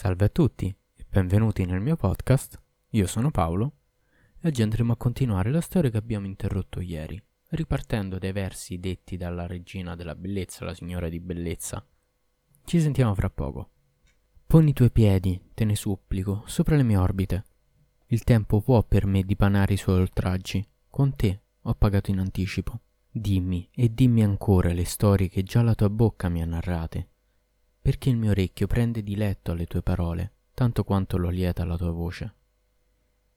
Salve a tutti e benvenuti nel mio podcast. Io sono Paolo e oggi andremo a continuare la storia che abbiamo interrotto ieri, ripartendo dai versi detti dalla regina della bellezza, la signora di bellezza. Ci sentiamo fra poco. Poni i tuoi piedi, te ne supplico, sopra le mie orbite. Il tempo può per me dipanare i suoi oltraggi. Con te ho pagato in anticipo. Dimmi e dimmi ancora le storie che già la tua bocca mi ha narrate perché il mio orecchio prende diletto alle tue parole, tanto quanto lo lieta la tua voce.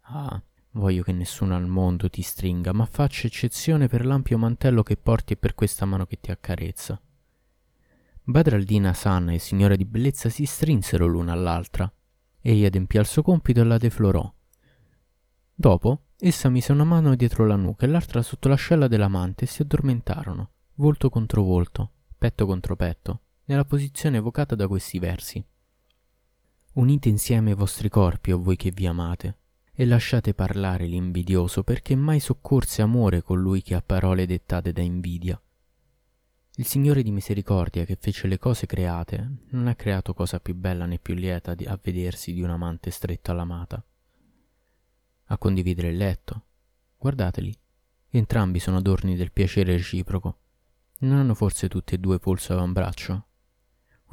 Ah, voglio che nessuno al mondo ti stringa, ma faccia eccezione per l'ampio mantello che porti e per questa mano che ti accarezza. Badraldina sana e signora di bellezza si strinsero l'una all'altra. Egli adempì al suo compito e la deflorò. Dopo, essa mise una mano dietro la nuca e l'altra sotto l'ascella dell'amante e si addormentarono, volto contro volto, petto contro petto, nella posizione evocata da questi versi. Unite insieme i vostri corpi, o voi che vi amate, e lasciate parlare l'invidioso, perché mai soccorse amore colui che ha parole dettate da invidia. Il Signore di misericordia che fece le cose create non ha creato cosa più bella né più lieta a vedersi di un amante stretto all'amata. A condividere il letto. Guardateli. Entrambi sono adorni del piacere reciproco. Non hanno forse tutti e due polso avambraccio?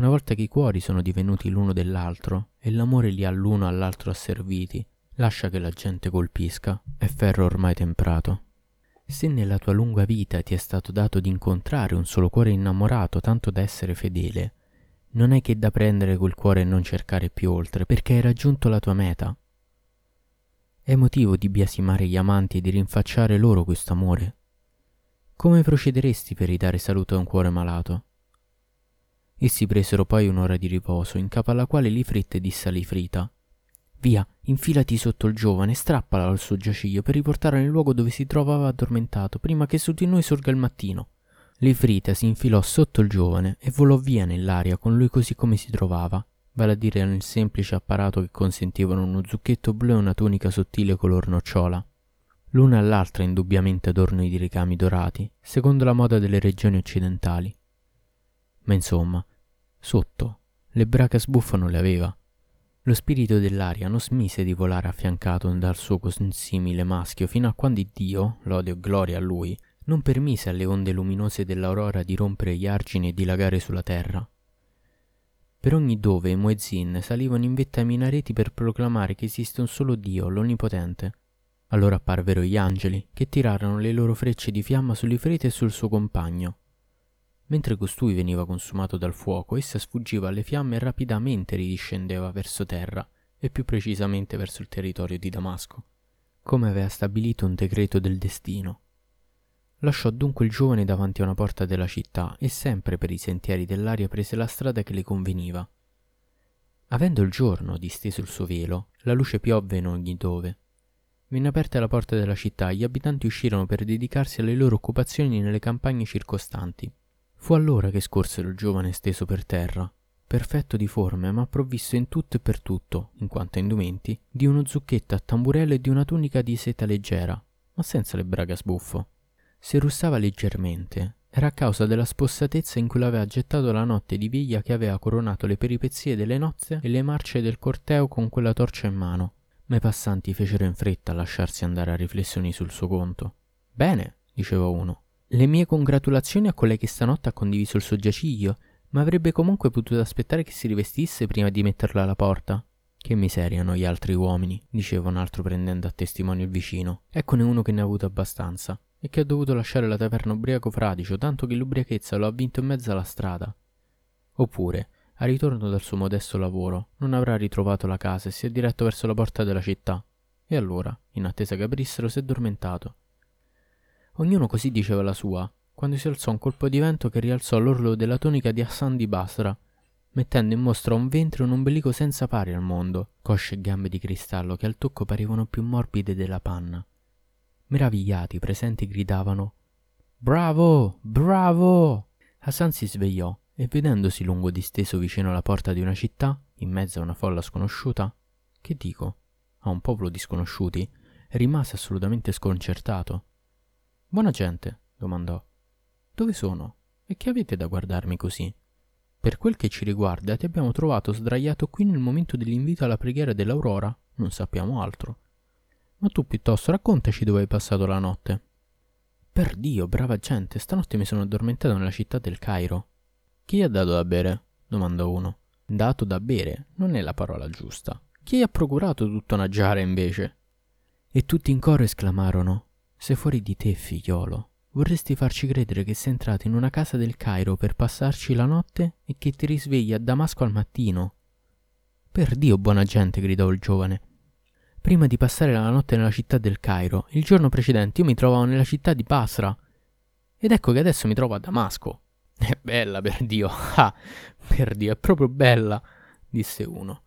Una volta che i cuori sono divenuti l'uno dell'altro e l'amore li ha l'uno all'altro asserviti, lascia che la gente colpisca, è ferro ormai temprato. Se nella tua lunga vita ti è stato dato di incontrare un solo cuore innamorato tanto da essere fedele, non è che da prendere quel cuore e non cercare più oltre, perché hai raggiunto la tua meta. È motivo di biasimare gli amanti e di rinfacciare loro questo amore. Come procederesti per ridare salute a un cuore malato? Essi presero poi un'ora di riposo, in capo alla quale Lifrite disse a Lifrita Via, infilati sotto il giovane, strappala al suo giaciglio per riportarla nel luogo dove si trovava addormentato, prima che su di noi sorga il mattino. Lifrita si infilò sotto il giovane e volò via nell'aria con lui così come si trovava, vale a dire nel semplice apparato che consentivano uno zucchetto blu e una tunica sottile color nocciola. L'una all'altra indubbiamente adorno di ricami dorati, secondo la moda delle regioni occidentali. Ma insomma, Sotto, le brache sbuffano le aveva. Lo spirito dell'aria non smise di volare affiancato dal suo consimile maschio fino a quando Dio, lode o gloria a lui, non permise alle onde luminose dell'aurora di rompere gli argini e dilagare sulla terra. Per ogni dove i muezzin salivano in vetta ai minareti per proclamare che esiste un solo Dio, l'Onnipotente. Allora apparvero gli angeli, che tirarono le loro frecce di fiamma sull'Ifrete e sul suo compagno, Mentre costui veniva consumato dal fuoco, essa sfuggiva alle fiamme e rapidamente ridiscendeva verso terra, e più precisamente verso il territorio di Damasco, come aveva stabilito un decreto del destino. Lasciò dunque il giovane davanti a una porta della città e sempre per i sentieri dell'aria prese la strada che le conveniva. Avendo il giorno disteso il suo velo, la luce piovve in ogni dove. Venne aperta la porta della città e gli abitanti uscirono per dedicarsi alle loro occupazioni nelle campagne circostanti. Fu allora che scorsero il giovane steso per terra, perfetto di forme, ma provvisto in tutto e per tutto, in quanto a indumenti, di uno zucchetto a tamburello e di una tunica di seta leggera, ma senza le braga sbuffo. Se russava leggermente, era a causa della spossatezza in cui l'aveva gettato la notte di veglia che aveva coronato le peripezie delle nozze e le marce del corteo con quella torcia in mano, ma i passanti fecero in fretta a lasciarsi andare a riflessioni sul suo conto. Bene, diceva uno, le mie congratulazioni a colei che stanotte ha condiviso il suo giaciglio, ma avrebbe comunque potuto aspettare che si rivestisse prima di metterlo alla porta. Che miseria hanno gli altri uomini, diceva un altro prendendo a testimonio il vicino. Eccone uno che ne ha avuto abbastanza e che ha dovuto lasciare la taverna ubriaco fradicio, tanto che l'ubriachezza lo ha vinto in mezzo alla strada. Oppure, a ritorno dal suo modesto lavoro, non avrà ritrovato la casa e si è diretto verso la porta della città. E allora, in attesa che aprissero, si è addormentato Ognuno così diceva la sua, quando si alzò un colpo di vento che rialzò l'orlo della tunica di Hassan di Basra, mettendo in mostra un ventre e un ombelico senza pari al mondo, cosce e gambe di cristallo che al tocco parevano più morbide della panna. Meravigliati i presenti gridavano Bravo! Bravo! Hassan si svegliò e vedendosi lungo disteso vicino alla porta di una città, in mezzo a una folla sconosciuta, che dico, a un popolo di sconosciuti, rimase assolutamente sconcertato. Buona gente, domandò. Dove sono? E che avete da guardarmi così? Per quel che ci riguarda, ti abbiamo trovato sdraiato qui nel momento dell'invito alla preghiera dell'aurora. Non sappiamo altro. Ma tu piuttosto raccontaci dove hai passato la notte. Per Dio, brava gente, stanotte mi sono addormentato nella città del Cairo. Chi ha dato da bere? domandò uno. Dato da bere non è la parola giusta. Chi ha procurato tutta una giara invece? E tutti in coro esclamarono: Sei fuori di te, figliolo. Vorresti farci credere che sei entrato in una casa del Cairo per passarci la notte e che ti risvegli a Damasco al mattino? Per Dio, buona gente, gridò il giovane. Prima di passare la notte nella città del Cairo, il giorno precedente io mi trovavo nella città di Basra. Ed ecco che adesso mi trovo a Damasco. È bella, per Dio. Ah, per Dio, è proprio bella, disse uno.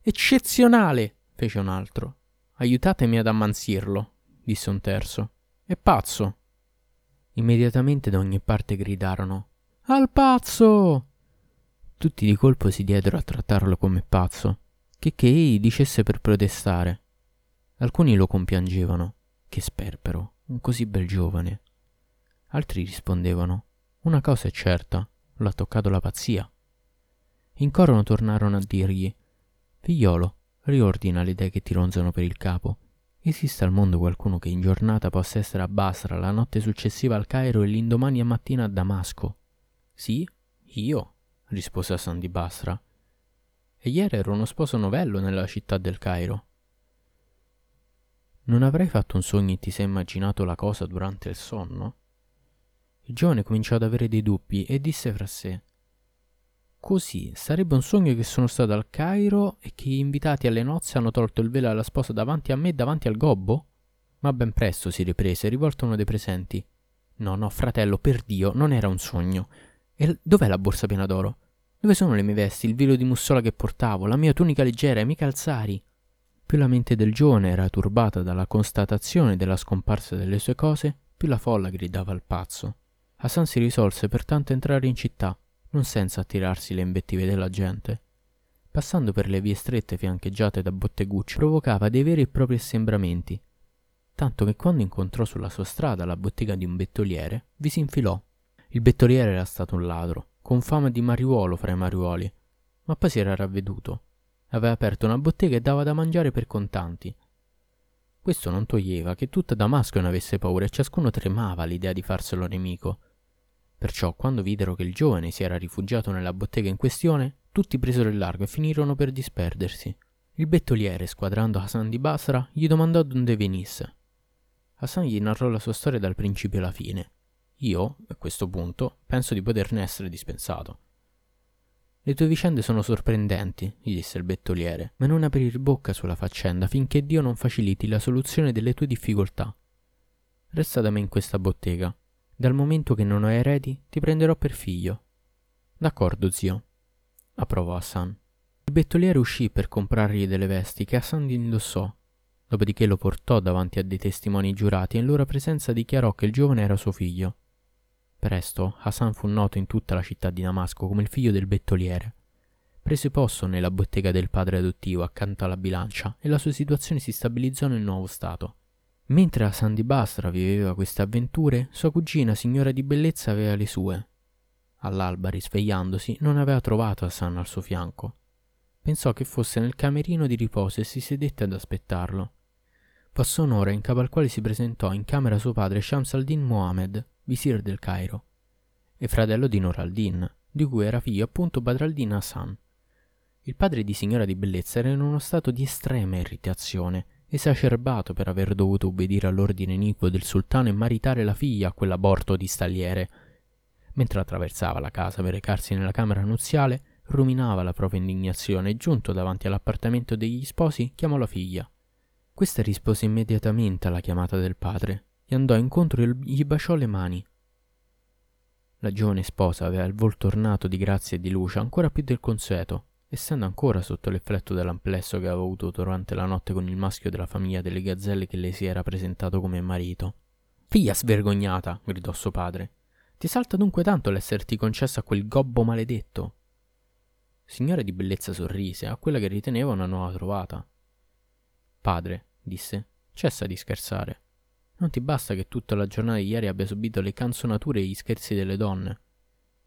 Eccezionale, fece un altro. Aiutatemi ad ammansirlo, disse un terzo. È pazzo. Immediatamente da ogni parte gridarono Al pazzo! Tutti di colpo si diedero a trattarlo come pazzo, che che egli dicesse per protestare. Alcuni lo compiangevano. Che sperpero, un così bel giovane. Altri rispondevano Una cosa è certa, l'ha toccato la pazzia. In coro tornarono a dirgli Figliolo, riordina le idee che ti ronzano per il capo Esiste al mondo qualcuno che in giornata possa essere a Basra, la notte successiva al Cairo e l'indomani a mattina a Damasco? Sì, io, rispose Hassan di Basra. E ieri ero uno sposo novello nella città del Cairo. Non avrai fatto un sogno e ti sei immaginato la cosa durante il sonno? Il giovane cominciò ad avere dei dubbi e disse fra sé Così sarebbe un sogno che sono stato al Cairo e che gli invitati alle nozze hanno tolto il velo alla sposa davanti a me e davanti al gobbo? Ma ben presto si riprese, rivolto a uno dei presenti. No, no, fratello, per Dio, non era un sogno. E dov'è la borsa piena d'oro? Dove sono le mie vesti, il velo di mussola che portavo, la mia tunica leggera, i miei calzari? Più la mente del giovane era turbata dalla constatazione della scomparsa delle sue cose, più la folla gridava al pazzo. Hassan si risolse pertanto a entrare in città non senza attirarsi le invettive della gente. Passando per le vie strette fiancheggiate da bottegucci, provocava dei veri e propri assembramenti, tanto che quando incontrò sulla sua strada la bottega di un bettoliere, vi si infilò. Il bettoliere era stato un ladro, con fama di mariuolo fra i mariuoli, ma poi si era ravveduto. Aveva aperto una bottega e dava da mangiare per contanti. Questo non toglieva che tutta Damasco ne avesse paura e ciascuno tremava all'idea di farselo nemico. Perciò, quando videro che il giovane si era rifugiato nella bottega in questione, tutti presero il largo e finirono per disperdersi. Il bettoliere, squadrando Hassan di Basra, gli domandò dove venisse. Hassan gli narrò la sua storia dal principio alla fine. Io, a questo punto, penso di poterne essere dispensato. Le tue vicende sono sorprendenti, gli disse il bettoliere, ma non aprir bocca sulla faccenda finché Dio non faciliti la soluzione delle tue difficoltà. Resta da me in questa bottega, dal momento che non ho eredi, ti prenderò per figlio. D'accordo, zio, approvò Hassan. Il bettoliere uscì per comprargli delle vesti che Hassan indossò. Dopodiché lo portò davanti a dei testimoni giurati e in loro presenza dichiarò che il giovane era suo figlio. Presto Hassan fu noto in tutta la città di Damasco come il figlio del bettoliere. Prese posto nella bottega del padre adottivo accanto alla bilancia e la sua situazione si stabilizzò nel nuovo stato. Mentre a San di Basra viveva queste avventure, sua cugina, signora di bellezza, aveva le sue. All'alba, risvegliandosi, non aveva trovato Hassan al suo fianco. Pensò che fosse nel camerino di riposo e si sedette ad aspettarlo. Passò un'ora in capo al quale si presentò in camera suo padre Shams al-Din Mohammed, visir del Cairo, e fratello di Nur al-Din, di cui era figlio appunto Badr al-Din Hassan. Il padre di signora di bellezza era in uno stato di estrema irritazione esacerbato per aver dovuto ubbidire all'ordine iniquo del sultano e maritare la figlia a quell'aborto di stalliere. Mentre attraversava la casa per recarsi nella camera nuziale, ruminava la propria indignazione e giunto davanti all'appartamento degli sposi chiamò la figlia. Questa rispose immediatamente alla chiamata del padre, gli andò incontro e gli baciò le mani. La giovane sposa aveva il volto ornato di grazia e di luce ancora più del consueto essendo ancora sotto l'effetto dell'amplesso che aveva avuto durante la notte con il maschio della famiglia delle gazzelle che le si era presentato come marito. Figlia svergognata, gridò suo padre. Ti salta dunque tanto l'esserti concesso a quel gobbo maledetto? Signora di bellezza sorrise a quella che riteneva una nuova trovata. Padre, disse, cessa di scherzare. Non ti basta che tutta la giornata di ieri abbia subito le canzonature e gli scherzi delle donne?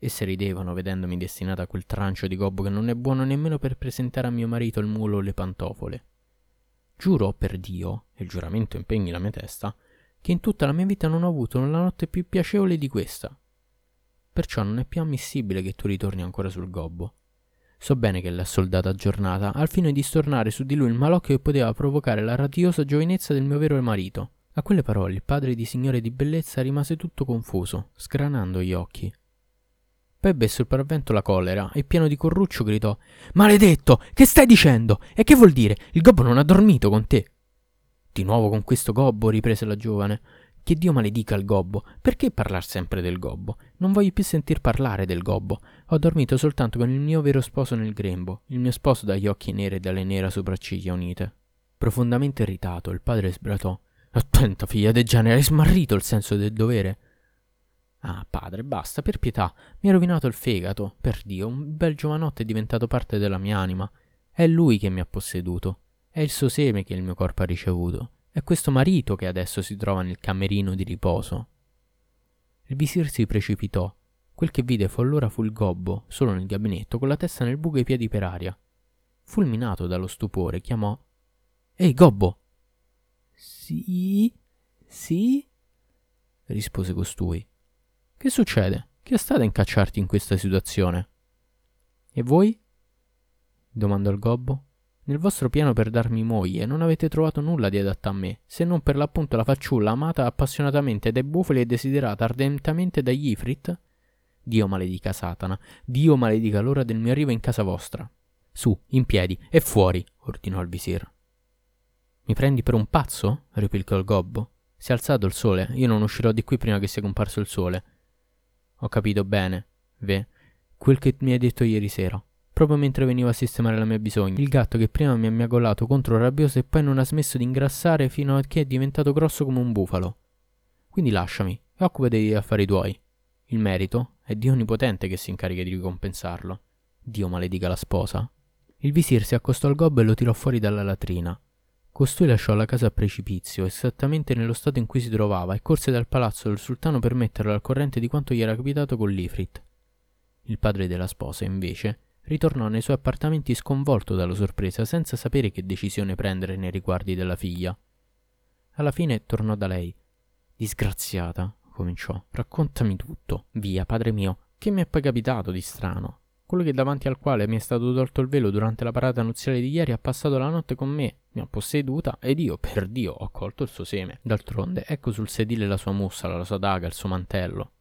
Esse ridevano vedendomi destinata a quel trancio di gobbo che non è buono nemmeno per presentare a mio marito il mulo o le pantofole. Giuro per Dio, e il giuramento impegni la mia testa, che in tutta la mia vita non ho avuto una notte più piacevole di questa. Perciò non è più ammissibile che tu ritorni ancora sul gobbo. So bene che l'ha soldata giornata, al fine di stornare su di lui il malocchio che poteva provocare la radiosa giovinezza del mio vero marito. A quelle parole il padre di signore di bellezza rimase tutto confuso, scranando gli occhi. Poi ebbe sul paravento la collera e pieno di corruccio gridò Maledetto, che stai dicendo? E che vuol dire? Il gobbo non ha dormito con te. Di nuovo con questo gobbo, riprese la giovane. Che Dio maledica il gobbo. Perché parlar sempre del gobbo? Non voglio più sentir parlare del gobbo. Ho dormito soltanto con il mio vero sposo nel grembo, il mio sposo dagli occhi neri e dalle nere sopracciglia unite. Profondamente irritato, il padre sbratò. Attenta, figlia del genere, hai smarrito il senso del dovere. Ah, padre, basta, per pietà. Mi ha rovinato il fegato. Per Dio, un bel giovanotto è diventato parte della mia anima. È lui che mi ha posseduto. È il suo seme che il mio corpo ha ricevuto. È questo marito che adesso si trova nel camerino di riposo. Il visir si precipitò. Quel che vide fu allora fu il gobbo, solo nel gabinetto, con la testa nel buco e i piedi per aria. Fulminato dallo stupore, chiamò Ehi, gobbo! Sì? Sì? rispose costui. Che succede? Che state a incacciarti in questa situazione? E voi? domandò il gobbo. Nel vostro piano per darmi moglie non avete trovato nulla di adatto a me, se non per l'appunto la fanciulla amata appassionatamente dai bufali e desiderata ardentemente dagli Ifrit? Dio maledica Satana, Dio maledica l'ora del mio arrivo in casa vostra. Su, in piedi, e fuori, ordinò il visir. Mi prendi per un pazzo? replicò il gobbo. Si è alzato il sole, io non uscirò di qui prima che sia comparso il sole. Ho capito bene, ve, quel che mi hai detto ieri sera. Proprio mentre venivo a sistemare la mia bisogna, il gatto che prima mi ha miagolato contro rabbioso e poi non ha smesso di ingrassare fino a che è diventato grosso come un bufalo. Quindi lasciami e occupati degli affari tuoi. Il merito è Dio Onnipotente che si incarica di ricompensarlo. Dio maledica la sposa. Il visir si accostò al gobbo e lo tirò fuori dalla latrina. Costui lasciò la casa a precipizio, esattamente nello stato in cui si trovava, e corse dal palazzo del sultano per metterlo al corrente di quanto gli era capitato con l'Ifrit. Il padre della sposa, invece, ritornò nei suoi appartamenti sconvolto dalla sorpresa, senza sapere che decisione prendere nei riguardi della figlia. Alla fine tornò da lei. Disgraziata, cominciò, raccontami tutto. Via, padre mio, che mi è poi capitato di strano? Quello che davanti al quale mi è stato tolto il velo durante la parata nuziale di ieri ha passato la notte con me, mi ha posseduta ed io, per Dio, ho colto il suo seme. D'altronde, ecco sul sedile la sua mussola, la sua daga, il suo mantello.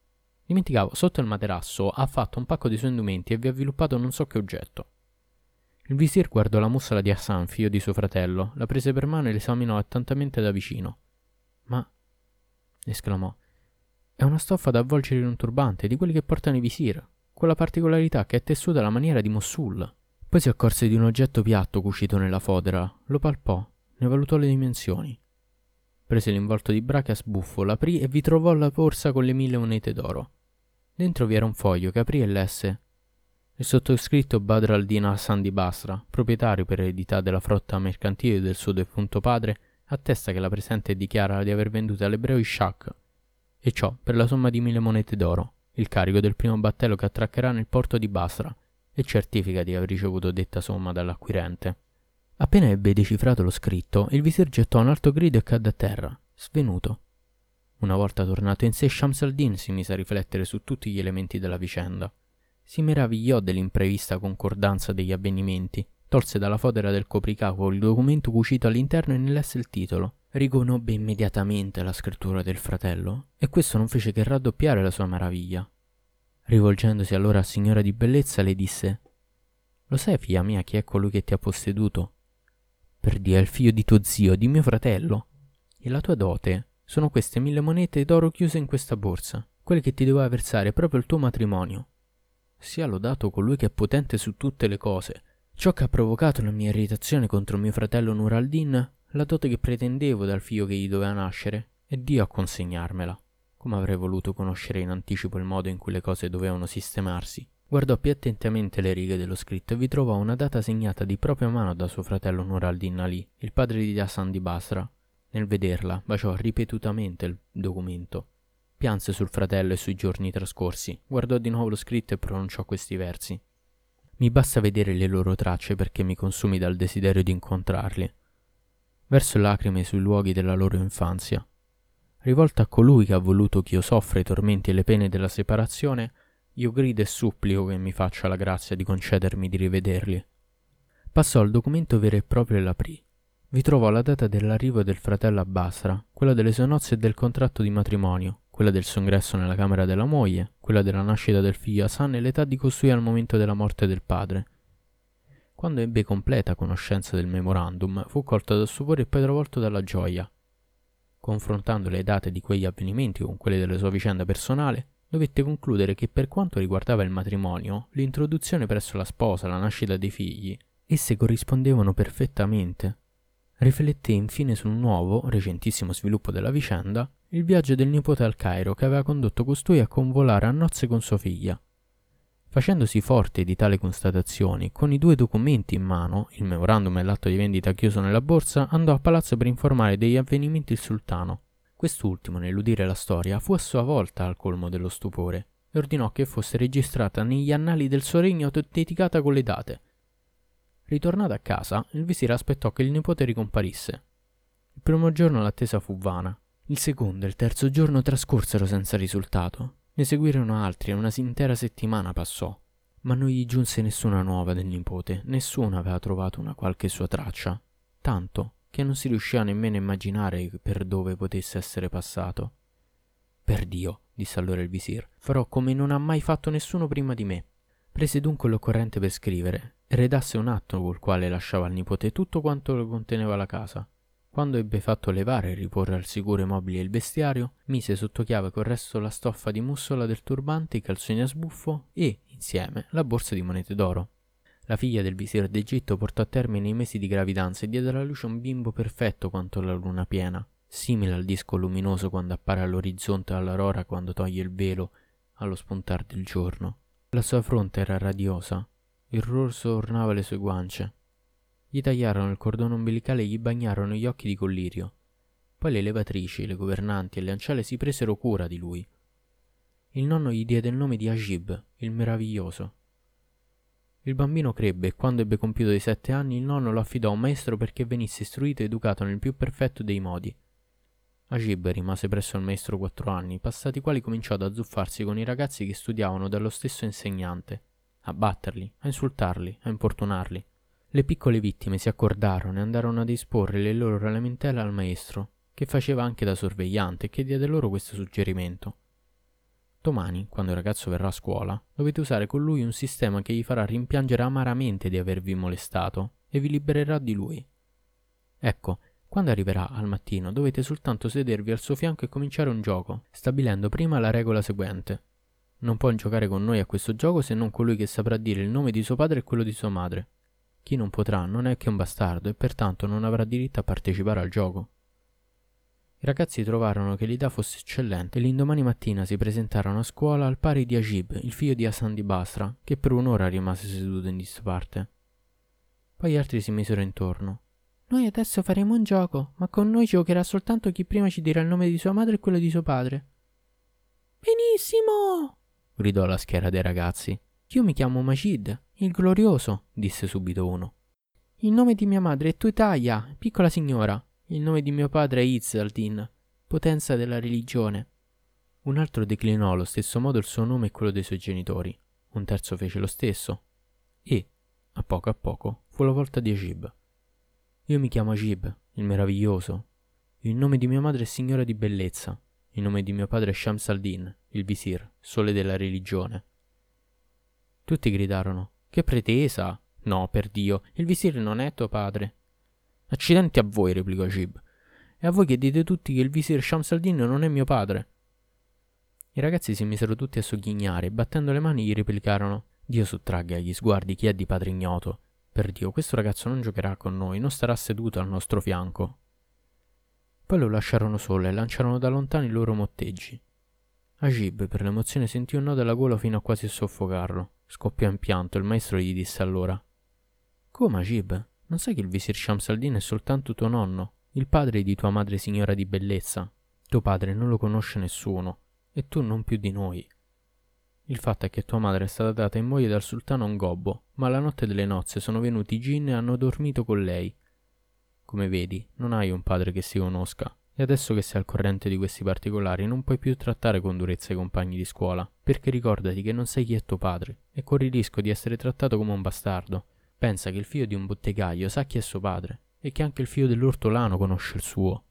Dimenticavo, sotto il materasso ha fatto un pacco di suoi indumenti e vi ha avviluppato non so che oggetto. Il visir guardò la mussola di Hassan, figlio di suo fratello, la prese per mano e l'esaminò attentamente da vicino. Ma, esclamò, è una stoffa da avvolgere in un turbante, di quelli che portano i visir quella particolarità che è tessuta alla maniera di Mossul. Poi si accorse di un oggetto piatto cucito nella fodera, lo palpò, ne valutò le dimensioni. Prese l'involto di brache a sbuffo, l'aprì e vi trovò la borsa con le mille monete d'oro. Dentro vi era un foglio che aprì e lesse. Il sottoscritto Badr al-Din Hassan di Basra, proprietario per eredità della frotta mercantile del suo defunto padre, attesta che la presente dichiara di aver venduto all'ebreo Ishak, e ciò per la somma di mille monete d'oro il carico del primo battello che attraccherà nel porto di Basra e certifica di aver ricevuto detta somma dall'acquirente. Appena ebbe decifrato lo scritto, il visir gettò un alto grido e cadde a terra, svenuto. Una volta tornato in sé, Shams al-Din si mise a riflettere su tutti gli elementi della vicenda. Si meravigliò dell'imprevista concordanza degli avvenimenti, tolse dalla fodera del copricapo il documento cucito all'interno e ne lesse il titolo. Riconobbe immediatamente la scrittura del fratello e questo non fece che raddoppiare la sua meraviglia. Rivolgendosi allora a signora di bellezza le disse Lo sai, figlia mia, chi è colui che ti ha posseduto? Per Dio è il figlio di tuo zio, di mio fratello. E la tua dote sono queste mille monete d'oro chiuse in questa borsa, quelle che ti doveva versare proprio il tuo matrimonio. Sia lodato colui che è potente su tutte le cose. Ciò che ha provocato la mia irritazione contro mio fratello Nur al-Din la dote che pretendevo dal figlio che gli doveva nascere, è Dio a consegnarmela. Come avrei voluto conoscere in anticipo il modo in cui le cose dovevano sistemarsi. Guardò più attentamente le righe dello scritto e vi trovò una data segnata di propria mano da suo fratello Nur al-Din Ali, il padre di Hassan di Basra. Nel vederla, baciò ripetutamente il documento. Pianse sul fratello e sui giorni trascorsi, guardò di nuovo lo scritto e pronunciò questi versi. Mi basta vedere le loro tracce perché mi consumi dal desiderio di incontrarli. Verso lacrime sui luoghi della loro infanzia. Rivolta a colui che ha voluto che io soffra i tormenti e le pene della separazione, io grido e supplico che mi faccia la grazia di concedermi di rivederli. Passò al documento vero e proprio e l'aprì. Vi trovò la data dell'arrivo del fratello a Basra, quella delle sue nozze e del contratto di matrimonio, quella del suo ingresso nella camera della moglie, quella della nascita del figlio Hassan e l'età di costui al momento della morte del padre. Quando ebbe completa conoscenza del memorandum, fu colto dal stupore e poi travolto dalla gioia. Confrontando le date di quegli avvenimenti con quelle della sua vicenda personale, dovette concludere che per quanto riguardava il matrimonio, l'introduzione presso la sposa, la nascita dei figli, esse corrispondevano perfettamente. Rifletté infine sul nuovo, recentissimo sviluppo della vicenda, il viaggio del nipote al Cairo che aveva condotto costui a convolare a nozze con sua figlia. Facendosi forte di tali constatazioni, con i due documenti in mano, il memorandum e l'atto di vendita chiuso nella borsa, andò a palazzo per informare degli avvenimenti il sultano. Quest'ultimo, nell'udire la storia, fu a sua volta al colmo dello stupore e ordinò che fosse registrata negli annali del suo regno dedicata con le date. Ritornato a casa, il visir aspettò che il nipote ricomparisse. Il primo giorno l'attesa fu vana. Il secondo e il terzo giorno trascorsero senza risultato. Ne seguirono altri e una intera settimana passò. Ma non gli giunse nessuna nuova del nipote, nessuno aveva trovato una qualche sua traccia. Tanto che non si riusciva nemmeno a immaginare per dove potesse essere passato. Per Dio, disse allora il visir, farò come non ha mai fatto nessuno prima di me. Prese dunque l'occorrente per scrivere e redasse un atto col quale lasciava al nipote tutto quanto lo conteneva la casa. Quando ebbe fatto levare e riporre al sicuro i mobili e il bestiario, mise sotto chiave col resto la stoffa di mussola del turbante, i calzoni a sbuffo e, insieme, la borsa di monete d'oro. La figlia del visir d'Egitto portò a termine i mesi di gravidanza e diede alla luce un bimbo perfetto quanto la luna piena, simile al disco luminoso quando appare all'orizzonte all'aurora quando toglie il velo allo spuntar del giorno. La sua fronte era radiosa, il rosso ornava le sue guance. Gli tagliarono il cordone ombelicale e gli bagnarono gli occhi di collirio. Poi le levatrici, le governanti e le anciane si presero cura di lui. Il nonno gli diede il nome di Agib, il meraviglioso. Il bambino crebbe e quando ebbe compiuto i sette anni il nonno lo affidò a un maestro perché venisse istruito e educato nel più perfetto dei modi. Agib rimase presso il maestro quattro anni, passati i quali cominciò ad azzuffarsi con i ragazzi che studiavano dallo stesso insegnante a batterli, a insultarli, a importunarli. Le piccole vittime si accordarono e andarono a disporre le loro lamentele al maestro, che faceva anche da sorvegliante e che diede loro questo suggerimento. Domani, quando il ragazzo verrà a scuola, dovete usare con lui un sistema che gli farà rimpiangere amaramente di avervi molestato e vi libererà di lui. Ecco, quando arriverà al mattino dovete soltanto sedervi al suo fianco e cominciare un gioco, stabilendo prima la regola seguente. Non può giocare con noi a questo gioco se non colui che saprà dire il nome di suo padre e quello di sua madre. Chi non potrà non è che un bastardo e pertanto non avrà diritto a partecipare al gioco. I ragazzi trovarono che l'idea fosse eccellente e l'indomani mattina si presentarono a scuola al pari di Ajib, il figlio di Hassan di Basra, che per un'ora rimase seduto in disparte. Poi gli altri si misero intorno. Noi adesso faremo un gioco, ma con noi giocherà soltanto chi prima ci dirà il nome di sua madre e quello di suo padre. Benissimo! gridò la schiera dei ragazzi. Io mi chiamo Majid, il glorioso, disse subito uno. Il nome di mia madre è Tuitaya, piccola signora. Il nome di mio padre è Izzaldin, potenza della religione. Un altro declinò allo stesso modo il suo nome e quello dei suoi genitori. Un terzo fece lo stesso. E, a poco a poco, fu la volta di Ajib. Io mi chiamo Ajib, il meraviglioso. Il nome di mia madre è signora di bellezza. Il nome di mio padre è Shams al-Din, il visir, sole della religione. Tutti gridarono: Che pretesa! No, per Dio, il visir non è tuo padre. Accidenti a voi, replicò Jib. E a voi che dite tutti che il visir Shams al-Din non è mio padre. I ragazzi si misero tutti a sogghignare e battendo le mani gli replicarono: Dio sottragga agli sguardi chi è di padre ignoto. Per Dio, questo ragazzo non giocherà con noi, non starà seduto al nostro fianco. Poi lo lasciarono solo e lanciarono da lontano i loro motteggi. Agib per l'emozione sentì un nodo alla gola fino a quasi soffocarlo. Scoppiò in pianto il maestro gli disse allora Come Agib? Non sai che il visir Shamsaldin è soltanto tuo nonno, il padre di tua madre signora di bellezza. Tuo padre non lo conosce nessuno. e tu non più di noi. Il fatto è che tua madre è stata data in moglie dal sultano a un gobbo, ma la notte delle nozze sono venuti i gin e hanno dormito con lei. Come vedi, non hai un padre che si conosca, e adesso che sei al corrente di questi particolari non puoi più trattare con durezza i compagni di scuola, perché ricordati che non sai chi è tuo padre, e corri il rischio di essere trattato come un bastardo. Pensa che il figlio di un bottegaio sa chi è suo padre, e che anche il figlio dell'ortolano conosce il suo.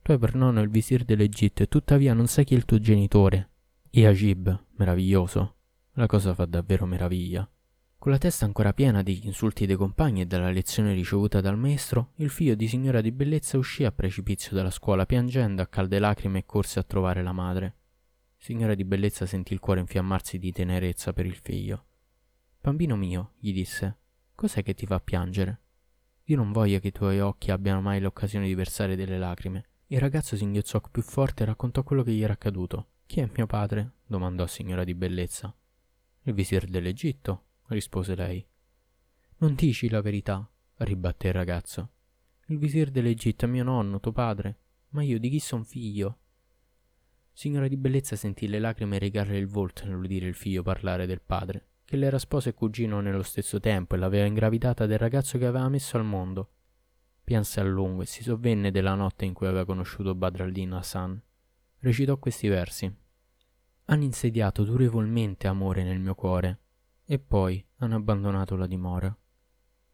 Tu hai per nonno il visir dell'Egitto e tuttavia non sai chi è il tuo genitore. E Agib, meraviglioso. La cosa fa davvero meraviglia. Con la testa ancora piena degli insulti dei compagni e della lezione ricevuta dal maestro, il figlio di signora di bellezza uscì a precipizio dalla scuola piangendo a calde lacrime e corse a trovare la madre. Signora di bellezza sentì il cuore infiammarsi di tenerezza per il figlio. Bambino mio, gli disse, cos'è che ti fa piangere? Io non voglio che i tuoi occhi abbiano mai l'occasione di versare delle lacrime. Il ragazzo singhiozzò più forte e raccontò quello che gli era accaduto. Chi è mio padre? domandò signora di bellezza. Il visir dell'Egitto, rispose lei. Non dici la verità, ribatté il ragazzo. Il visir dell'Egitto è mio nonno, tuo padre, ma io di chi son figlio? Signora di bellezza sentì le lacrime rigare il volto nell'udire il figlio parlare del padre, che le era sposo e cugino nello stesso tempo e l'aveva ingravidata del ragazzo che aveva messo al mondo. Pianse a lungo e si sovvenne della notte in cui aveva conosciuto Badr al-Din Hassan. Recitò questi versi. Hanno insediato durevolmente amore nel mio cuore, e poi hanno abbandonato la dimora.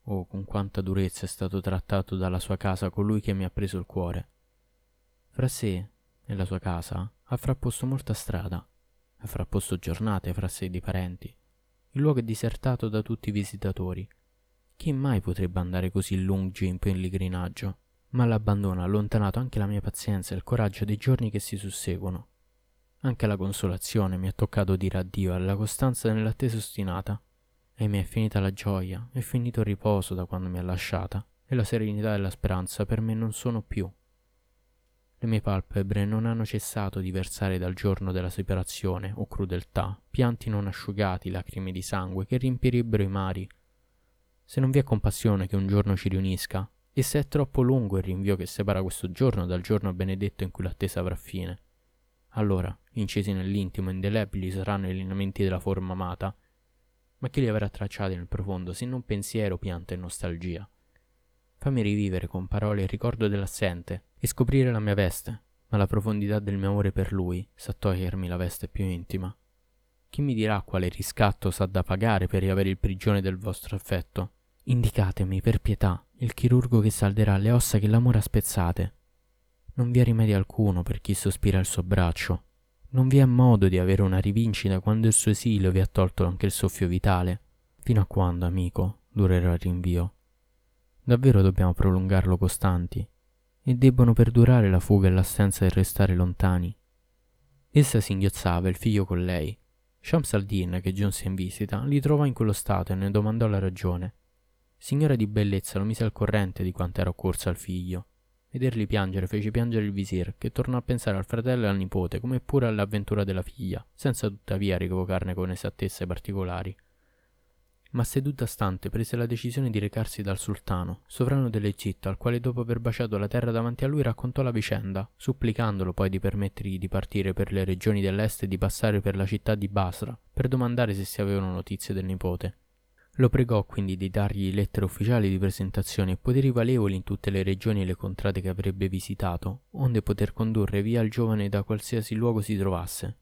Oh, con quanta durezza è stato trattato dalla sua casa colui che mi ha preso il cuore. Fra sé e la sua casa ha frapposto molta strada, ha frapposto giornate fra sé di parenti. Il luogo è disertato da tutti i visitatori. Chi mai potrebbe andare così lungi in pellegrinaggio? Ma l'abbandono ha allontanato anche la mia pazienza e il coraggio dei giorni che si susseguono. Anche la consolazione mi ha toccato dire addio alla costanza nell'attesa ostinata. E mi è finita la gioia, è finito il riposo da quando mi ha lasciata, e la serenità e la speranza per me non sono più. Le mie palpebre non hanno cessato di versare dal giorno della separazione o crudeltà, pianti non asciugati, lacrime di sangue che riempiribbero i mari. Se non vi è compassione che un giorno ci riunisca, e se è troppo lungo il rinvio che separa questo giorno dal giorno benedetto in cui l'attesa avrà fine, allora, incisi nell'intimo, indelebili saranno i lineamenti della forma amata, ma chi li avrà tracciati nel profondo se non pensiero, pianta e nostalgia? Fammi rivivere con parole il ricordo dell'assente e scoprire la mia veste, ma la profondità del mio amore per lui sa togliermi la veste più intima. Chi mi dirà quale riscatto sa da pagare per riavere il prigione del vostro affetto? Indicatemi, per pietà, il chirurgo che salderà le ossa che l'amore ha spezzate non vi è rimedio alcuno per chi sospira al suo braccio. Non vi è modo di avere una rivincita quando il suo esilio vi ha tolto anche il soffio vitale. Fino a quando, amico, durerà il rinvio? Davvero dobbiamo prolungarlo costanti? E debbono perdurare la fuga e l'assenza del restare lontani? Essa singhiozzava il figlio con lei. Shams al-Din, che giunse in visita, li trovò in quello stato e ne domandò la ragione. Signora di bellezza lo mise al corrente di quanto era occorso al figlio. Vederli piangere fece piangere il visir, che tornò a pensare al fratello e al nipote, come pure all'avventura della figlia, senza tuttavia rivocarne con esattezza i particolari. Ma seduta stante prese la decisione di recarsi dal sultano, sovrano dell'Egitto, al quale dopo aver baciato la terra davanti a lui raccontò la vicenda, supplicandolo poi di permettergli di partire per le regioni dell'est e di passare per la città di Basra, per domandare se si avevano notizie del nipote. Lo pregò quindi di dargli lettere ufficiali di presentazione e poteri valevoli in tutte le regioni e le contrade che avrebbe visitato, onde poter condurre via il giovane da qualsiasi luogo si trovasse.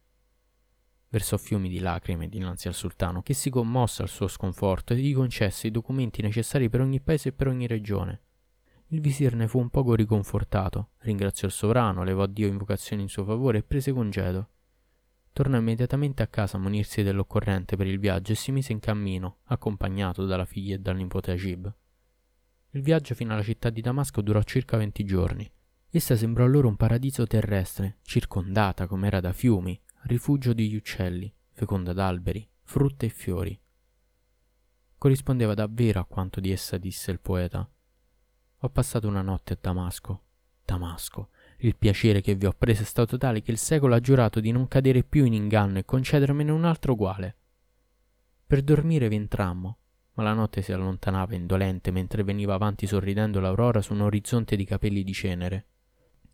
Versò fiumi di lacrime dinanzi al sultano, che si commosse al suo sconforto e gli concesse i documenti necessari per ogni paese e per ogni regione. Il visir ne fu un poco riconfortato, ringraziò il sovrano, levò Dio invocazioni in suo favore e prese congedo. Tornò immediatamente a casa a munirsi dell'occorrente per il viaggio e si mise in cammino, accompagnato dalla figlia e dal nipote Agib. Il viaggio fino alla città di Damasco durò circa venti giorni. Essa sembrò loro un paradiso terrestre, circondata com'era da fiumi, rifugio degli uccelli, feconda d'alberi, frutte e fiori. Corrispondeva davvero a quanto di essa disse il poeta. Ho passato una notte a Damasco. Damasco, il piacere che vi ho preso è stato tale che il secolo ha giurato di non cadere più in inganno e concedermene un altro uguale. Per dormire vi entrammo, ma la notte si allontanava indolente mentre veniva avanti sorridendo l'aurora su un orizzonte di capelli di cenere.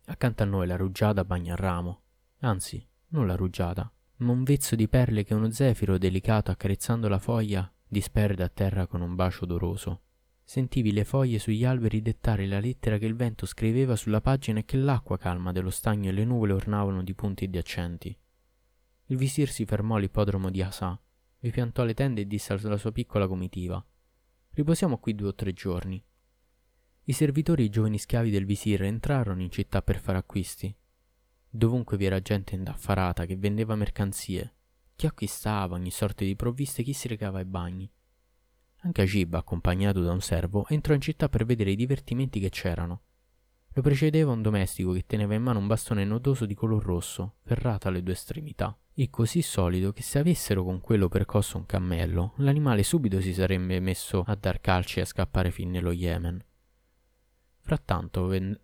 Accanto a noi la rugiada bagna il ramo, anzi, non la rugiada, ma un vezzo di perle che uno zefiro delicato accarezzando la foglia disperde a terra con un bacio odoroso. Sentivi le foglie sugli alberi dettare la lettera che il vento scriveva sulla pagina e che l'acqua calma dello stagno e le nuvole ornavano di punti e di accenti. Il visir si fermò all'ippodromo di Asa, vi piantò le tende e disse alla sua piccola comitiva: Riposiamo qui due o tre giorni. I servitori e i giovani schiavi del visir entrarono in città per fare acquisti. Dovunque vi era gente indaffarata che vendeva mercanzie, chi acquistava ogni sorta di provviste, chi si recava ai bagni. Anche Agib, accompagnato da un servo, entrò in città per vedere i divertimenti che c'erano. Lo precedeva un domestico che teneva in mano un bastone nodoso di color rosso, ferrato alle due estremità, e così solido che se avessero con quello percosso un cammello, l'animale subito si sarebbe messo a dar calci e a scappare fin nello Yemen. Frattanto, ven-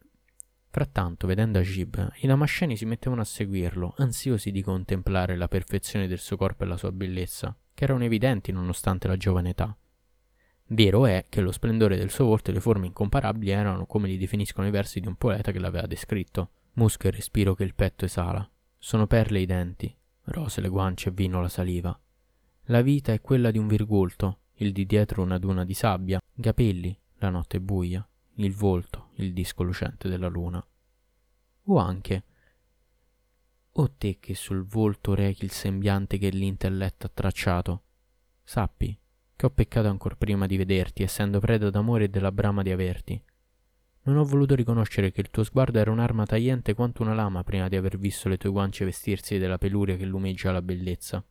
Frattanto, vedendo Agib, i damasceni si mettevano a seguirlo, ansiosi di contemplare la perfezione del suo corpo e la sua bellezza, che erano evidenti nonostante la giovane età. Vero è che lo splendore del suo volto e le forme incomparabili erano come li definiscono i versi di un poeta che l'aveva descritto. Musco e respiro che il petto esala. Sono perle i denti, rose le guance e vino la saliva. La vita è quella di un virgulto, il di dietro una duna di sabbia, capelli, la notte buia, il volto, il disco lucente della luna. O anche, o te che sul volto rechi il sembiante che l'intelletto ha tracciato, sappi che ho peccato ancor prima di vederti, essendo preda d'amore e della brama di averti. Non ho voluto riconoscere che il tuo sguardo era un'arma tagliente quanto una lama prima di aver visto le tue guance vestirsi della peluria che lumeggia la bellezza.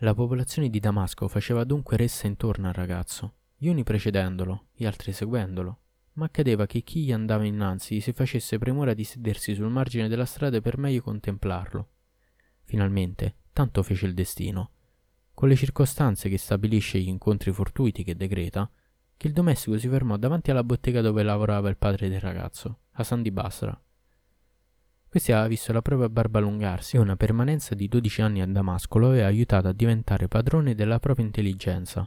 La popolazione di Damasco faceva dunque ressa intorno al ragazzo, gli uni precedendolo, gli altri seguendolo, ma accadeva che chi gli andava innanzi si facesse premura di sedersi sul margine della strada per meglio contemplarlo. Finalmente, tanto fece il destino, con le circostanze che stabilisce gli incontri fortuiti che decreta, che il domestico si fermò davanti alla bottega dove lavorava il padre del ragazzo, Hassan di Basra. Questi aveva visto la propria barba allungarsi e una permanenza di 12 anni a Damasco lo aveva aiutato a diventare padrone della propria intelligenza.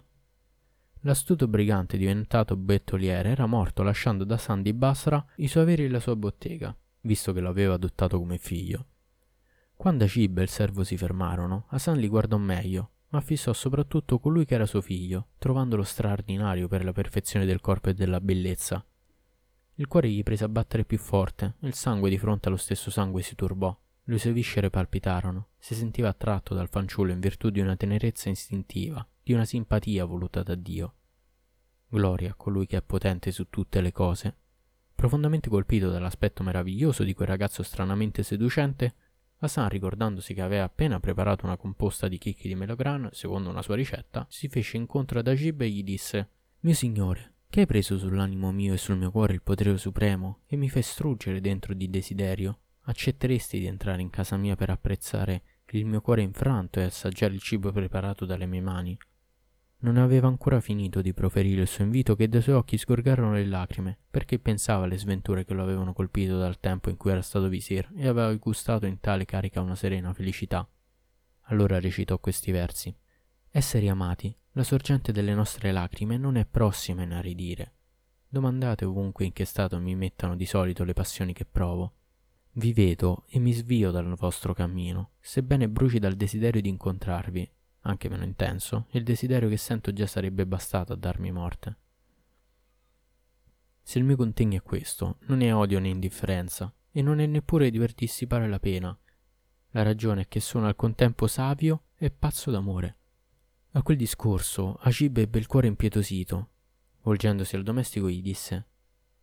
L'astuto brigante diventato bettoliere era morto lasciando da Hassan di Basra i suoi averi e la sua bottega, visto che lo aveva adottato come figlio. Quando Acib e il servo si fermarono, Hassan li guardò meglio ma fissò soprattutto colui che era suo figlio, trovandolo straordinario per la perfezione del corpo e della bellezza. Il cuore gli prese a battere più forte, il sangue di fronte allo stesso sangue si turbò. Le sue viscere palpitarono, si sentiva attratto dal fanciullo in virtù di una tenerezza istintiva, di una simpatia voluta da Dio. Gloria a colui che è potente su tutte le cose. Profondamente colpito dall'aspetto meraviglioso di quel ragazzo stranamente seducente, Hassan, ricordandosi che aveva appena preparato una composta di chicchi di melograno, secondo una sua ricetta, si fece incontro ad Agib e gli disse Mio signore, che hai preso sull'animo mio e sul mio cuore il potere supremo e mi fai struggere dentro di desiderio? Accetteresti di entrare in casa mia per apprezzare il mio cuore infranto e assaggiare il cibo preparato dalle mie mani? Non aveva ancora finito di proferire il suo invito che dai suoi occhi sgorgarono le lacrime, perché pensava alle sventure che lo avevano colpito dal tempo in cui era stato visir e aveva gustato in tale carica una serena felicità. Allora recitò questi versi. Esseri amati, la sorgente delle nostre lacrime non è prossima a inaridire. Domandate ovunque in che stato mi mettano di solito le passioni che provo. Vi vedo e mi svio dal vostro cammino, sebbene bruci dal desiderio di incontrarvi anche meno intenso, il desiderio che sento già sarebbe bastato a darmi morte. Se il mio contegno è questo, non è odio né indifferenza, e non è neppure di per dissipare la pena. La ragione è che sono al contempo savio e pazzo d'amore. A quel discorso Agib ebbe il cuore impietosito. Volgendosi al domestico gli disse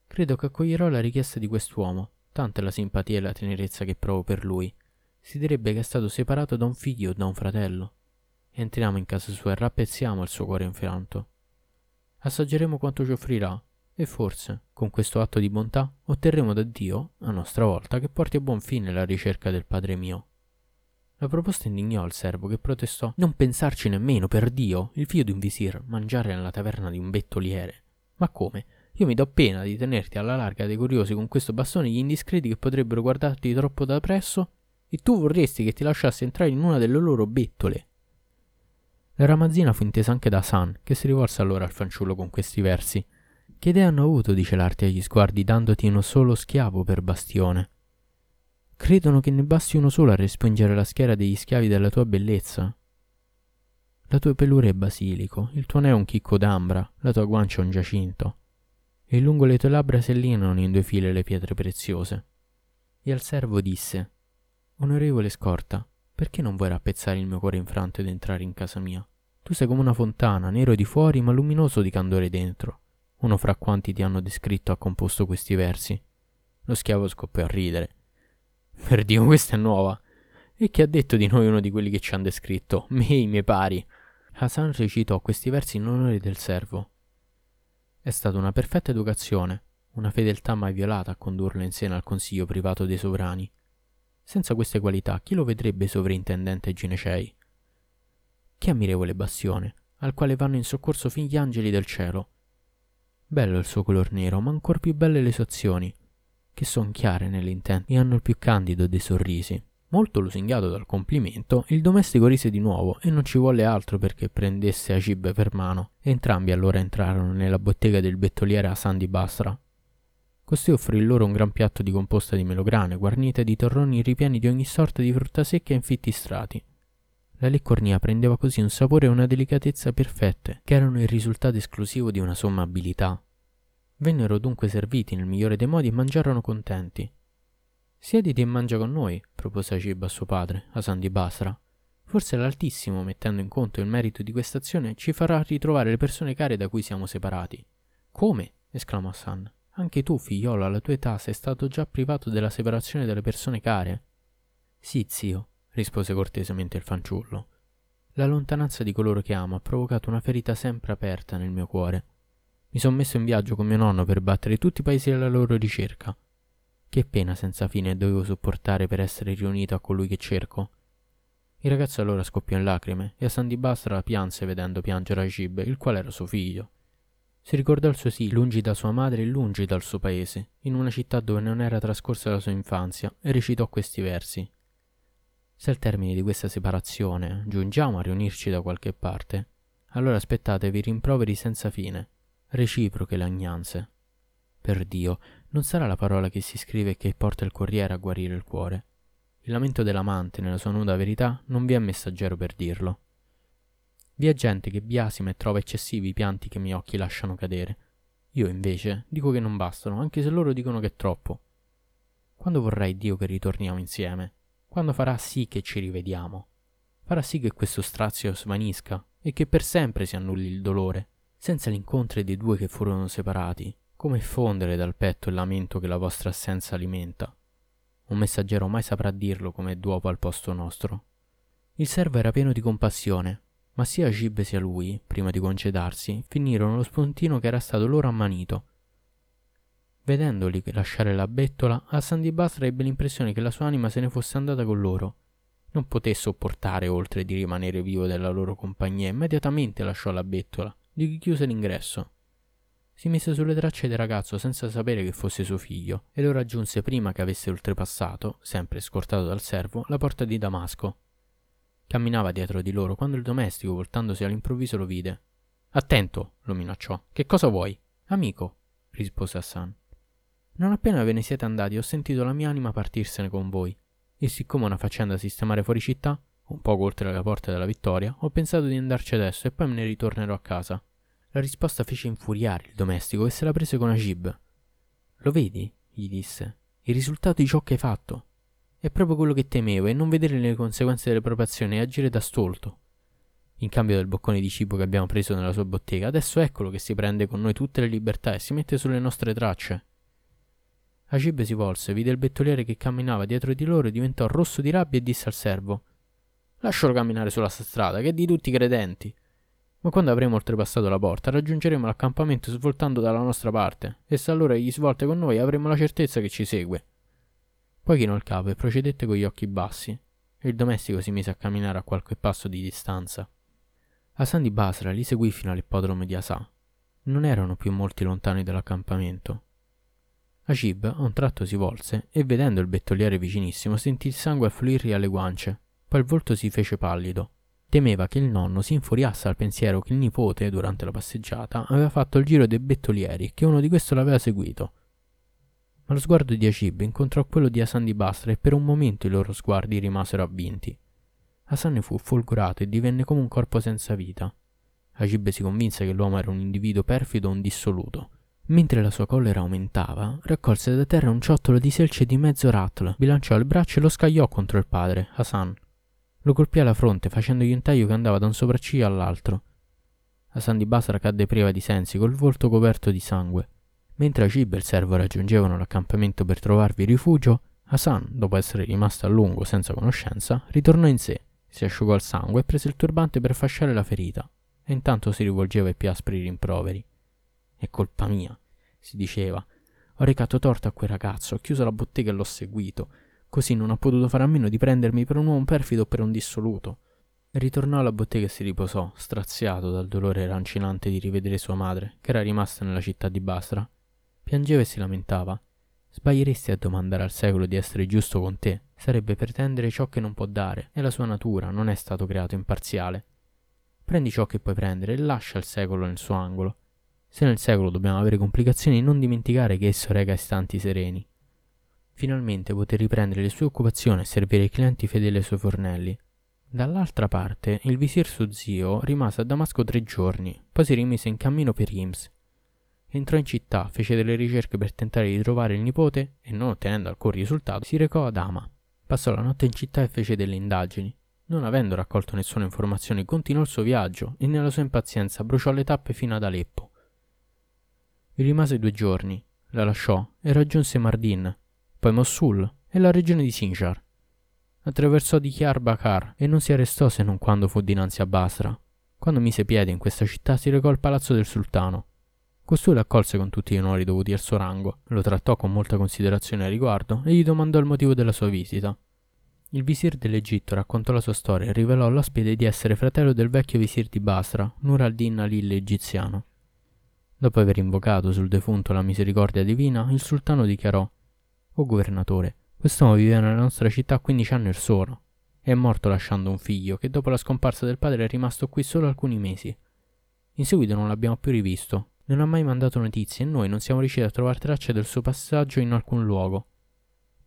Credo che accoglierò la richiesta di quest'uomo, tanta è la simpatia e la tenerezza che provo per lui. Si direbbe che è stato separato da un figlio o da un fratello. Entriamo in casa sua e rappezziamo il suo cuore infranto. Assaggeremo quanto ci offrirà e forse, con questo atto di bontà, otterremo da Dio, a nostra volta, che porti a buon fine la ricerca del Padre mio. La proposta indignò il servo che protestò non pensarci nemmeno, per Dio, il figlio di un visir, mangiare nella taverna di un bettoliere. Ma come? Io mi do pena di tenerti alla larga dei curiosi con questo bastone gli indiscreti che potrebbero guardarti troppo da presso? E tu vorresti che ti lasciassi entrare in una delle loro bettole? La ramazzina fu intesa anche da San, che si rivolse allora al fanciullo con questi versi. Che idea hanno avuto di celarti agli sguardi dandoti uno solo schiavo per bastione? Credono che ne basti uno solo a respingere la schiera degli schiavi della tua bellezza. La tua pelura è basilico, il tuo neo è un chicco d'ambra, la tua guancia è un giacinto, e lungo le tue labbra si allineano in due file le pietre preziose. E al servo disse, Onorevole scorta, perché non vuoi rappezzare il mio cuore infranto ed entrare in casa mia? Tu sei come una fontana, nero di fuori ma luminoso di candore dentro. Uno fra quanti ti hanno descritto ha composto questi versi. Lo schiavo scoppiò a ridere. Per Dio, questa è nuova. E chi ha detto di noi uno di quelli che ci hanno descritto? Me i miei pari. Hassan recitò questi versi in onore del servo. È stata una perfetta educazione, una fedeltà mai violata a condurlo in seno al consiglio privato dei sovrani. Senza queste qualità, chi lo vedrebbe sovrintendente Ginecei? Che ammirevole bastione, al quale vanno in soccorso fin gli angeli del cielo. Bello il suo color nero, ma ancor più belle le sue azioni, che son chiare nell'intento e hanno il più candido dei sorrisi. Molto lusingato dal complimento, il domestico rise di nuovo e non ci volle altro perché prendesse Agib per mano. Entrambi allora entrarono nella bottega del bettoliere Hassan di Basra. Costui offrì loro un gran piatto di composta di melograne, guarnite di torroni ripieni di ogni sorta di frutta secca in fitti strati. La leccornia prendeva così un sapore e una delicatezza perfette, che erano il risultato esclusivo di una somma abilità. Vennero dunque serviti nel migliore dei modi e mangiarono contenti. Siediti e mangia con noi, propose Agib a suo padre, Hasan di Basra. Forse l'Altissimo, mettendo in conto il merito di questa azione, ci farà ritrovare le persone care da cui siamo separati. Come? esclamò Hassan. Anche tu, figliolo, alla tua età sei stato già privato della separazione delle persone care? Sì, zio, rispose cortesemente il fanciullo. La lontananza di coloro che amo ha provocato una ferita sempre aperta nel mio cuore. Mi sono messo in viaggio con mio nonno per battere tutti i paesi alla loro ricerca. Che pena senza fine dovevo sopportare per essere riunito a colui che cerco. Il ragazzo allora scoppiò in lacrime e a San di Basra pianse vedendo piangere Agib, il quale era suo figlio. Si ricordò il suo sì, lungi da sua madre e lungi dal suo paese, in una città dove non era trascorsa la sua infanzia, e recitò questi versi. Se al termine di questa separazione giungiamo a riunirci da qualche parte, allora aspettatevi rimproveri senza fine, reciproche lagnanze. Per Dio, non sarà la parola che si scrive e che porta il corriere a guarire il cuore. Il lamento dell'amante nella sua nuda verità non vi è messaggero per dirlo. Vi è gente che biasima e trova eccessivi i pianti che i miei occhi lasciano cadere. Io invece dico che non bastano, anche se loro dicono che è troppo. Quando vorrai Dio che ritorniamo insieme? Quando farà sì che ci rivediamo? Farà sì che questo strazio svanisca e che per sempre si annulli il dolore senza l'incontro dei due che furono separati, come fondere dal petto il lamento che la vostra assenza alimenta? Un messaggero mai saprà dirlo come d'uopo al posto nostro. Il servo era pieno di compassione, ma sia Gib sia lui, prima di concedarsi, finirono lo spuntino che era stato loro ammanito. Vedendoli lasciare la bettola, Hassan di Basra ebbe l'impressione che la sua anima se ne fosse andata con loro. Non poté sopportare oltre di rimanere vivo della loro compagnia, immediatamente lasciò la bettola gli chiuse l'ingresso. Si mise sulle tracce del ragazzo senza sapere che fosse suo figlio e lo raggiunse prima che avesse oltrepassato, sempre scortato dal servo, la porta di Damasco. Camminava dietro di loro quando il domestico, voltandosi all'improvviso, lo vide. Attento, lo minacciò. Che cosa vuoi? Amico, rispose Hassan. Non appena ve ne siete andati ho sentito la mia anima partirsene con voi, e siccome una faccenda da sistemare fuori città, un poco oltre la porta della vittoria, ho pensato di andarci adesso e poi me ne ritornerò a casa. La risposta fece infuriare il domestico e se la prese con Agib. Lo vedi? gli disse. Il risultato di ciò che hai fatto. È proprio quello che temevo e non vedere le conseguenze delle proprie azioni e agire da stolto. In cambio del boccone di cibo che abbiamo preso nella sua bottega, adesso eccolo che si prende con noi tutte le libertà e si mette sulle nostre tracce. Agib si volse, vide il bettoliere che camminava dietro di loro, diventò rosso di rabbia e disse al servo Lascialo camminare sulla strada, che è di tutti i credenti. Ma quando avremo oltrepassato la porta, raggiungeremo l'accampamento svoltando dalla nostra parte, e se allora egli svolte con noi avremo la certezza che ci segue. Poi chinò il capo e procedette con gli occhi bassi, il domestico si mise a camminare a qualche passo di distanza. Hassan di Basra li seguì fino all'ippodromo di Asa. Non erano più molti lontani dall'accampamento. Ajib a un tratto si volse e vedendo il bettoliere vicinissimo sentì il sangue affluirgli alle guance poi il volto si fece pallido. Temeva che il nonno si infuriasse al pensiero che il nipote, durante la passeggiata, aveva fatto il giro dei bettolieri e che uno di questi l'aveva seguito. Ma lo sguardo di Ajib incontrò quello di Hassan di Basra e per un momento i loro sguardi rimasero avvinti. Hassan ne fu folgorato e divenne come un corpo senza vita. Ajib si convinse che l'uomo era un individuo perfido o un dissoluto. Mentre la sua collera aumentava, raccolse da terra un ciottolo di selce di mezzo rattle, bilanciò il braccio e lo scagliò contro il padre, Hassan. Lo colpì alla fronte facendogli un taglio che andava da un sopracciglio all'altro. Hassan di Basra cadde priva di sensi, col volto coperto di sangue. Mentre Ajib e il servo raggiungevano l'accampamento per trovarvi rifugio, Hassan, dopo essere rimasto a lungo senza conoscenza, ritornò in sé, si asciugò il sangue e prese il turbante per fasciare la ferita, e intanto si rivolgeva ai più aspri rimproveri. È colpa mia, si diceva. Ho recato torto a quel ragazzo, ho chiuso la bottega e l'ho seguito. Così non ha potuto fare a meno di prendermi per un uomo perfido o per un dissoluto. Ritornò alla bottega e si riposò, straziato dal dolore rancinante di rivedere sua madre, che era rimasta nella città di Basra. Piangeva e si lamentava. Sbaglieresti a domandare al secolo di essere giusto con te. Sarebbe pretendere ciò che non può dare, e la sua natura non è stato creato imparziale. Prendi ciò che puoi prendere e lascia il secolo nel suo angolo. Se nel secolo dobbiamo avere complicazioni, non dimenticare che esso rega istanti sereni. Finalmente poté riprendere le sue occupazioni e servire i clienti fedeli ai suoi fornelli. Dall'altra parte, il visir suo zio rimase a Damasco tre giorni, poi si rimise in cammino per Ims Entrò in città, fece delle ricerche per tentare di trovare il nipote e, non ottenendo alcun risultato, si recò ad Ama. Passò la notte in città e fece delle indagini. Non avendo raccolto nessuna informazione, continuò il suo viaggio e nella sua impazienza bruciò le tappe fino ad Aleppo. Vi rimase due giorni, la lasciò e raggiunse Mardin, poi Mossul e la regione di Sinjar. Attraversò di Bakar e non si arrestò se non quando fu dinanzi a Basra. Quando mise piede in questa città si recò al palazzo del sultano Costui l'accolse con tutti gli onori dovuti al suo rango, lo trattò con molta considerazione a riguardo e gli domandò il motivo della sua visita. Il visir dell'Egitto raccontò la sua storia e rivelò all'ospite di essere fratello del vecchio visir di Basra, Nur al-Din Ali l'egiziano. Dopo aver invocato sul defunto la misericordia divina, il sultano dichiarò: O governatore, quest'uomo viveva nella nostra città 15 anni or sono. È morto lasciando un figlio che dopo la scomparsa del padre è rimasto qui solo alcuni mesi. In seguito non l'abbiamo più rivisto non ha mai mandato notizie e noi non siamo riusciti a trovare tracce del suo passaggio in alcun luogo.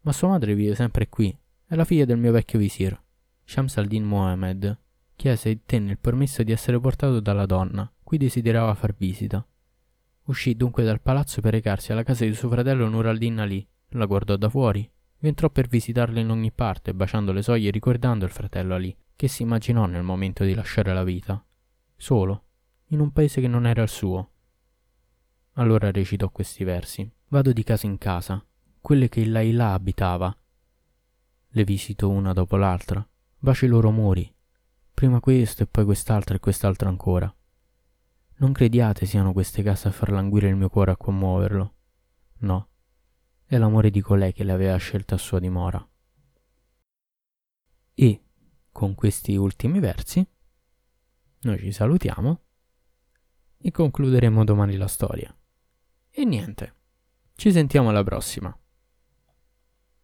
Ma sua madre vive sempre qui, è la figlia del mio vecchio visir. Shams al-Din Mohammed chiese e tenne il permesso di essere portato dalla donna, cui desiderava far visita. Uscì dunque dal palazzo per recarsi alla casa di suo fratello Nur al-Din Ali, la guardò da fuori, vi entrò per visitarla in ogni parte, baciando le soglie e ricordando il fratello Ali, che si immaginò nel momento di lasciare la vita. Solo, in un paese che non era il suo, allora recitò questi versi. Vado di casa in casa, quelle che il Laila abitava. Le visito una dopo l'altra, bacio i loro muri, prima questo e poi quest'altra e quest'altra ancora. Non crediate siano queste case a far languire il mio cuore a commuoverlo. No, è l'amore di colei che le aveva scelta a sua dimora. E con questi ultimi versi noi ci salutiamo e concluderemo domani la storia. E niente, ci sentiamo alla prossima.